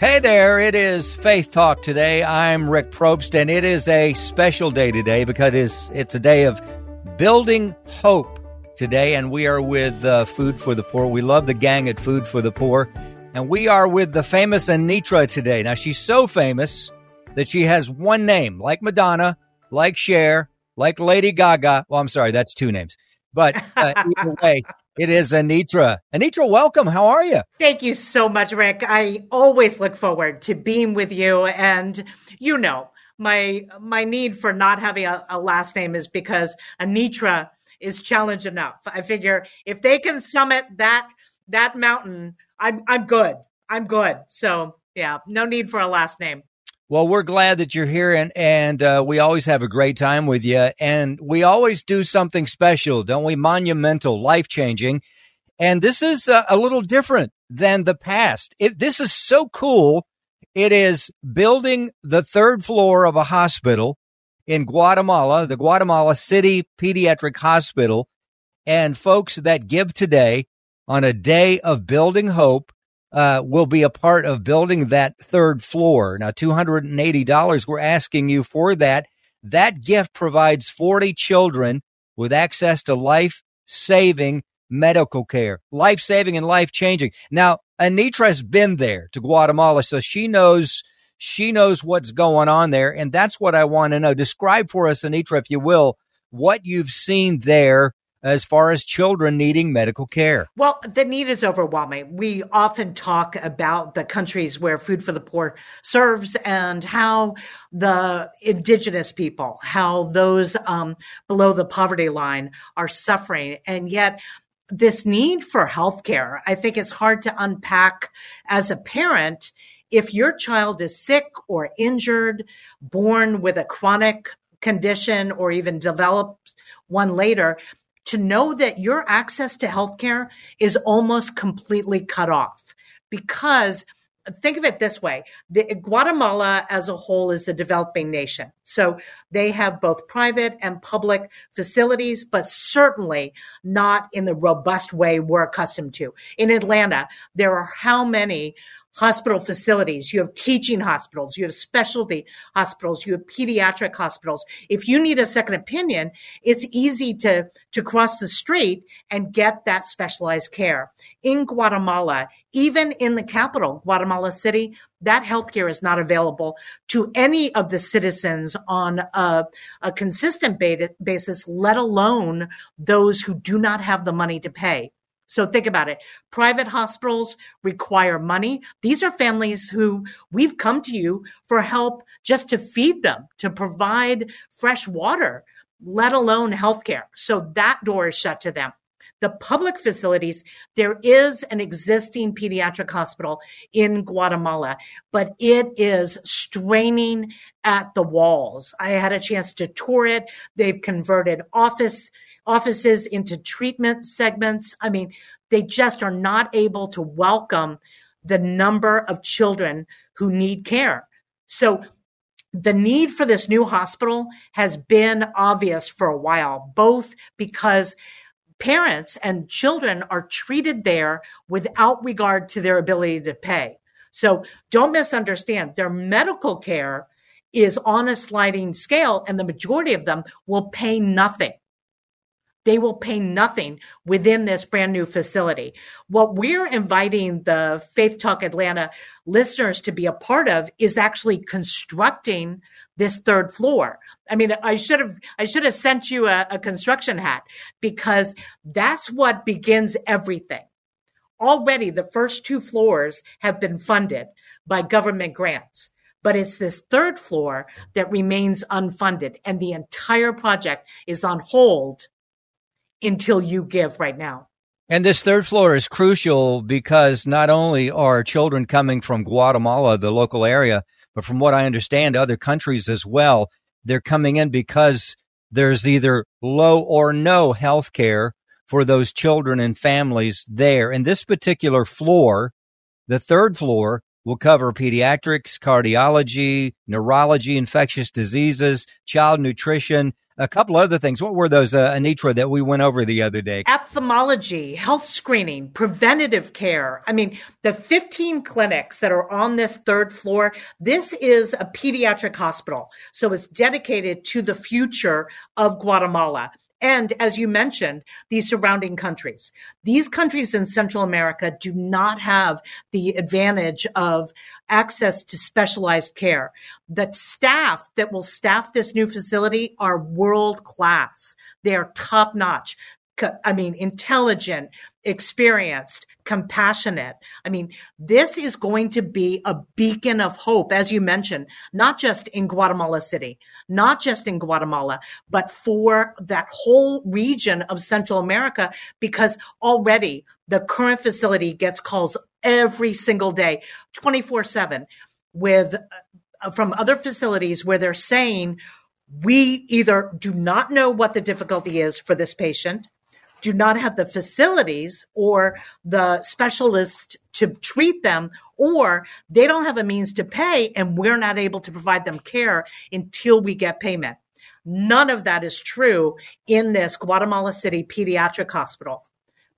Hey there, it is Faith Talk today. I'm Rick Probst, and it is a special day today because it's, it's a day of building hope today, and we are with uh, Food for the Poor. We love the gang at Food for the Poor, and we are with the famous Anitra today. Now, she's so famous that she has one name, like Madonna, like Cher, like Lady Gaga. Well, I'm sorry, that's two names. But uh, either way, it is Anitra. Anitra, welcome. How are you? Thank you so much, Rick. I always look forward to being with you. And you know, my my need for not having a, a last name is because Anitra is challenge enough. I figure if they can summit that that mountain, I'm I'm good. I'm good. So yeah, no need for a last name. Well, we're glad that you're here, and and uh, we always have a great time with you, and we always do something special, don't we? Monumental, life changing, and this is uh, a little different than the past. It, this is so cool. It is building the third floor of a hospital in Guatemala, the Guatemala City Pediatric Hospital, and folks that give today on a day of building hope uh, will be a part of building that third floor. Now, $280, we're asking you for that. That gift provides 40 children with access to life saving medical care, life saving and life changing. Now, Anitra's been there to Guatemala, so she knows she knows what's going on there, and that's what I want to know. Describe for us, Anitra, if you will, what you've seen there as far as children needing medical care? Well, the need is overwhelming. We often talk about the countries where Food for the Poor serves and how the indigenous people, how those um, below the poverty line are suffering. And yet, this need for healthcare, I think it's hard to unpack as a parent. If your child is sick or injured, born with a chronic condition, or even develops one later, to know that your access to healthcare is almost completely cut off. Because think of it this way the, guatemala as a whole is a developing nation. So they have both private and public facilities but certainly not in the robust way we're accustomed to. In atlanta there are how many hospital facilities, you have teaching hospitals, you have specialty hospitals, you have pediatric hospitals. If you need a second opinion, it's easy to, to cross the street and get that specialized care. In Guatemala, even in the capital, Guatemala City, that healthcare is not available to any of the citizens on a, a consistent basis, let alone those who do not have the money to pay. So think about it. Private hospitals require money. These are families who we've come to you for help just to feed them, to provide fresh water, let alone healthcare. So that door is shut to them. The public facilities, there is an existing pediatric hospital in Guatemala, but it is straining at the walls. I had a chance to tour it. They've converted office offices into treatment segments. I mean, they just are not able to welcome the number of children who need care. So the need for this new hospital has been obvious for a while, both because parents and children are treated there without regard to their ability to pay. So don't misunderstand. Their medical care is on a sliding scale, and the majority of them will pay nothing. They will pay nothing within this brand new facility. What we're inviting the Faith Talk Atlanta listeners to be a part of is actually constructing this third floor. I mean, I should have I should have sent you a, a construction hat because that's what begins everything. Already the first two floors have been funded by government grants but it's this third floor that remains unfunded and the entire project is on hold until you give right now. And this third floor is crucial because not only are children coming from Guatemala, the local area, but from what I understand, other countries as well, they're coming in because there's either low or no health care for those children and families there. And this particular floor, the third floor, will cover pediatrics, cardiology, neurology, infectious diseases, child nutrition, a couple other things. What were those, uh, Anitra, that we went over the other day? Ophthalmology, health screening, preventative care. I mean, the 15 clinics that are on this third floor, this is a pediatric hospital. So it's dedicated to the future of Guatemala and as you mentioned, these surrounding countries. These countries in Central America do not have the advantage of access to specialized care. The staff that will staff this new facility are world class. They are top notch. I mean, intelligent, experienced, compassionate. I mean, this is going to be a beacon of hope, as you mentioned, not just in Guatemala City, not just in Guatemala, but for that whole region of Central America, because already the current facility gets calls every single day, 24 seven with uh, from other facilities where they're saying, we either do not know what the difficulty is for this patient do not have the facilities or the specialists to treat them, or they don't have a means to pay and we're not able to provide them care until we get payment. None of that is true in this Guatemala City pediatric hospital.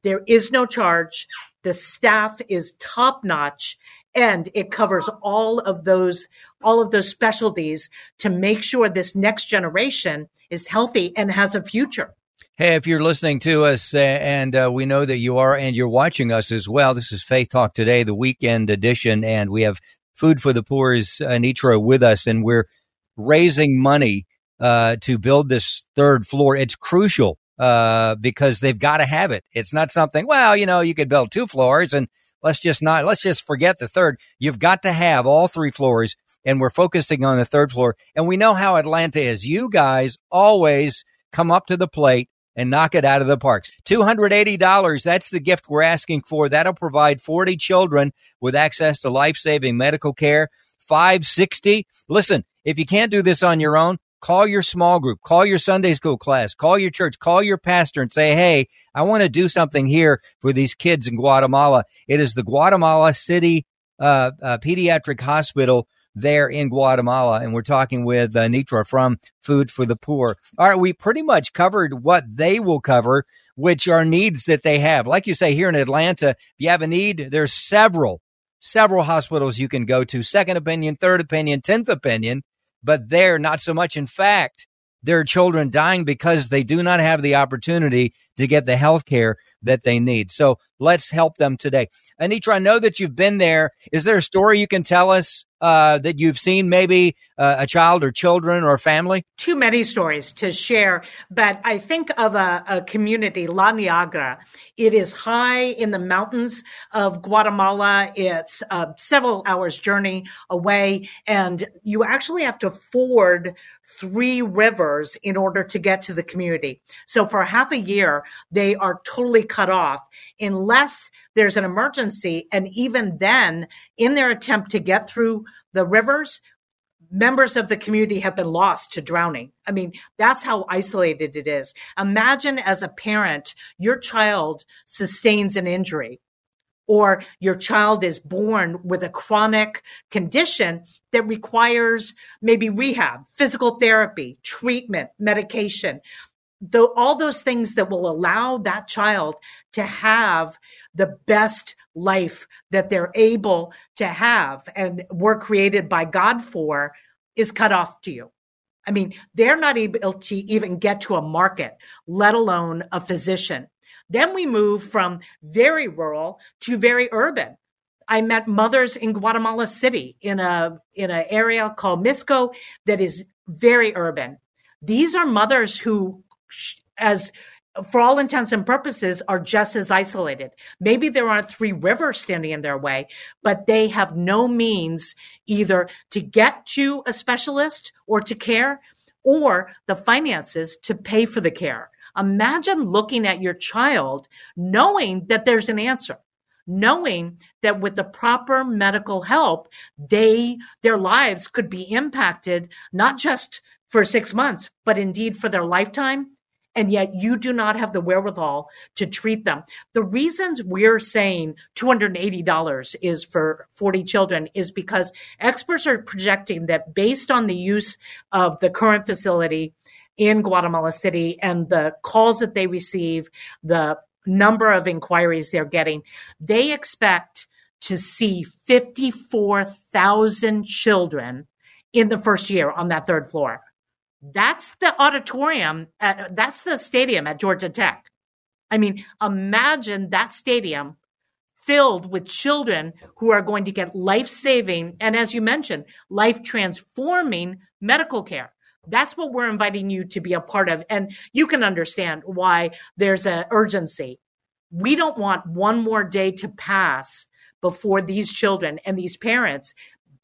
There is no charge. The staff is top notch and it covers all of those all of those specialties to make sure this next generation is healthy and has a future. Hey, if you're listening to us, uh, and uh, we know that you are, and you're watching us as well, this is Faith Talk Today, the weekend edition, and we have Food for the Poor's Anitra with us, and we're raising money uh, to build this third floor. It's crucial uh, because they've got to have it. It's not something, well, you know, you could build two floors and let's just not, let's just forget the third. You've got to have all three floors, and we're focusing on the third floor. And we know how Atlanta is. You guys always come up to the plate and knock it out of the parks. $280. That's the gift we're asking for. That'll provide 40 children with access to life-saving medical care. 560. Listen, if you can't do this on your own, call your small group, call your Sunday school class, call your church, call your pastor and say, Hey, I want to do something here for these kids in Guatemala. It is the Guatemala City uh, uh, Pediatric Hospital there in Guatemala. And we're talking with uh, Nitra from Food for the Poor. All right, we pretty much covered what they will cover, which are needs that they have. Like you say, here in Atlanta, if you have a need, there's several, several hospitals you can go to second opinion, third opinion, 10th opinion, but there, not so much. In fact, there are children dying because they do not have the opportunity to get the health care that they need. So let's help them today. Anitra, I know that you've been there. Is there a story you can tell us uh, that you've seen maybe uh, a child or children or family? Too many stories to share, but I think of a, a, community, La Niagara. It is high in the mountains of Guatemala. It's uh, several hours journey away, and you actually have to ford three rivers in order to get to the community. So for half a year, they are totally cut off unless there's an emergency. And even then, in their attempt to get through the rivers, members of the community have been lost to drowning. I mean, that's how isolated it is. Imagine as a parent, your child sustains an injury or your child is born with a chronic condition that requires maybe rehab, physical therapy, treatment, medication. The, all those things that will allow that child to have the best life that they're able to have and were created by God for is cut off to you. I mean, they're not able to even get to a market, let alone a physician. Then we move from very rural to very urban. I met mothers in Guatemala City in a in an area called Mixco that is very urban. These are mothers who, as for all intents and purposes, are just as isolated. Maybe there aren't three rivers standing in their way, but they have no means either to get to a specialist or to care or the finances to pay for the care. Imagine looking at your child knowing that there's an answer knowing that with the proper medical help, they, their lives could be impacted, not just for six months, but indeed for their lifetime. And yet you do not have the wherewithal to treat them. The reasons we're saying $280 is for 40 children is because experts are projecting that based on the use of the current facility, in Guatemala City and the calls that they receive, the number of inquiries they're getting, they expect to see 54,000 children in the first year on that third floor. That's the auditorium at, that's the stadium at Georgia Tech. I mean, imagine that stadium filled with children who are going to get life saving and, as you mentioned, life transforming medical care. That's what we're inviting you to be a part of. And you can understand why there's an urgency. We don't want one more day to pass before these children and these parents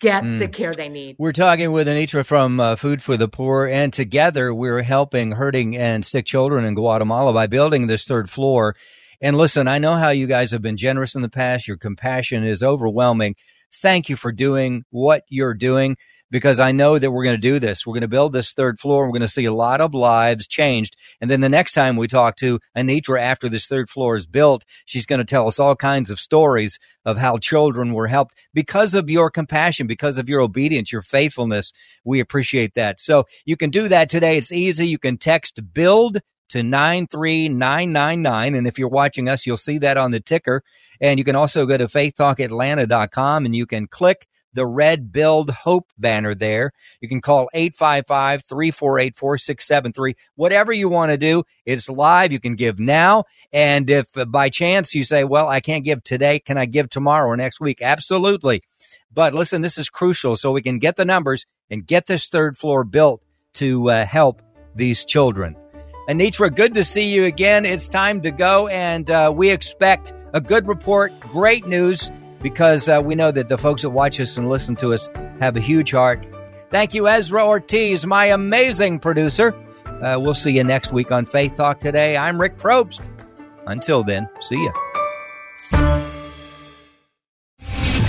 get mm. the care they need. We're talking with Anitra from uh, Food for the Poor, and together we're helping hurting and sick children in Guatemala by building this third floor. And listen, I know how you guys have been generous in the past. Your compassion is overwhelming. Thank you for doing what you're doing because I know that we're going to do this. We're going to build this third floor. We're going to see a lot of lives changed. And then the next time we talk to Anitra after this third floor is built, she's going to tell us all kinds of stories of how children were helped because of your compassion, because of your obedience, your faithfulness. We appreciate that. So you can do that today. It's easy. You can text build to 93999. And if you're watching us, you'll see that on the ticker. And you can also go to faithtalkatlanta.com and you can click the red Build Hope banner there. You can call 855 348 4673. Whatever you want to do, it's live. You can give now. And if uh, by chance you say, well, I can't give today, can I give tomorrow or next week? Absolutely. But listen, this is crucial so we can get the numbers and get this third floor built to uh, help these children. Anitra, good to see you again. It's time to go, and uh, we expect a good report, great news because uh, we know that the folks that watch us and listen to us have a huge heart. Thank you, Ezra Ortiz, my amazing producer. Uh, we'll see you next week on Faith Talk Today. I'm Rick Probst. Until then, see you.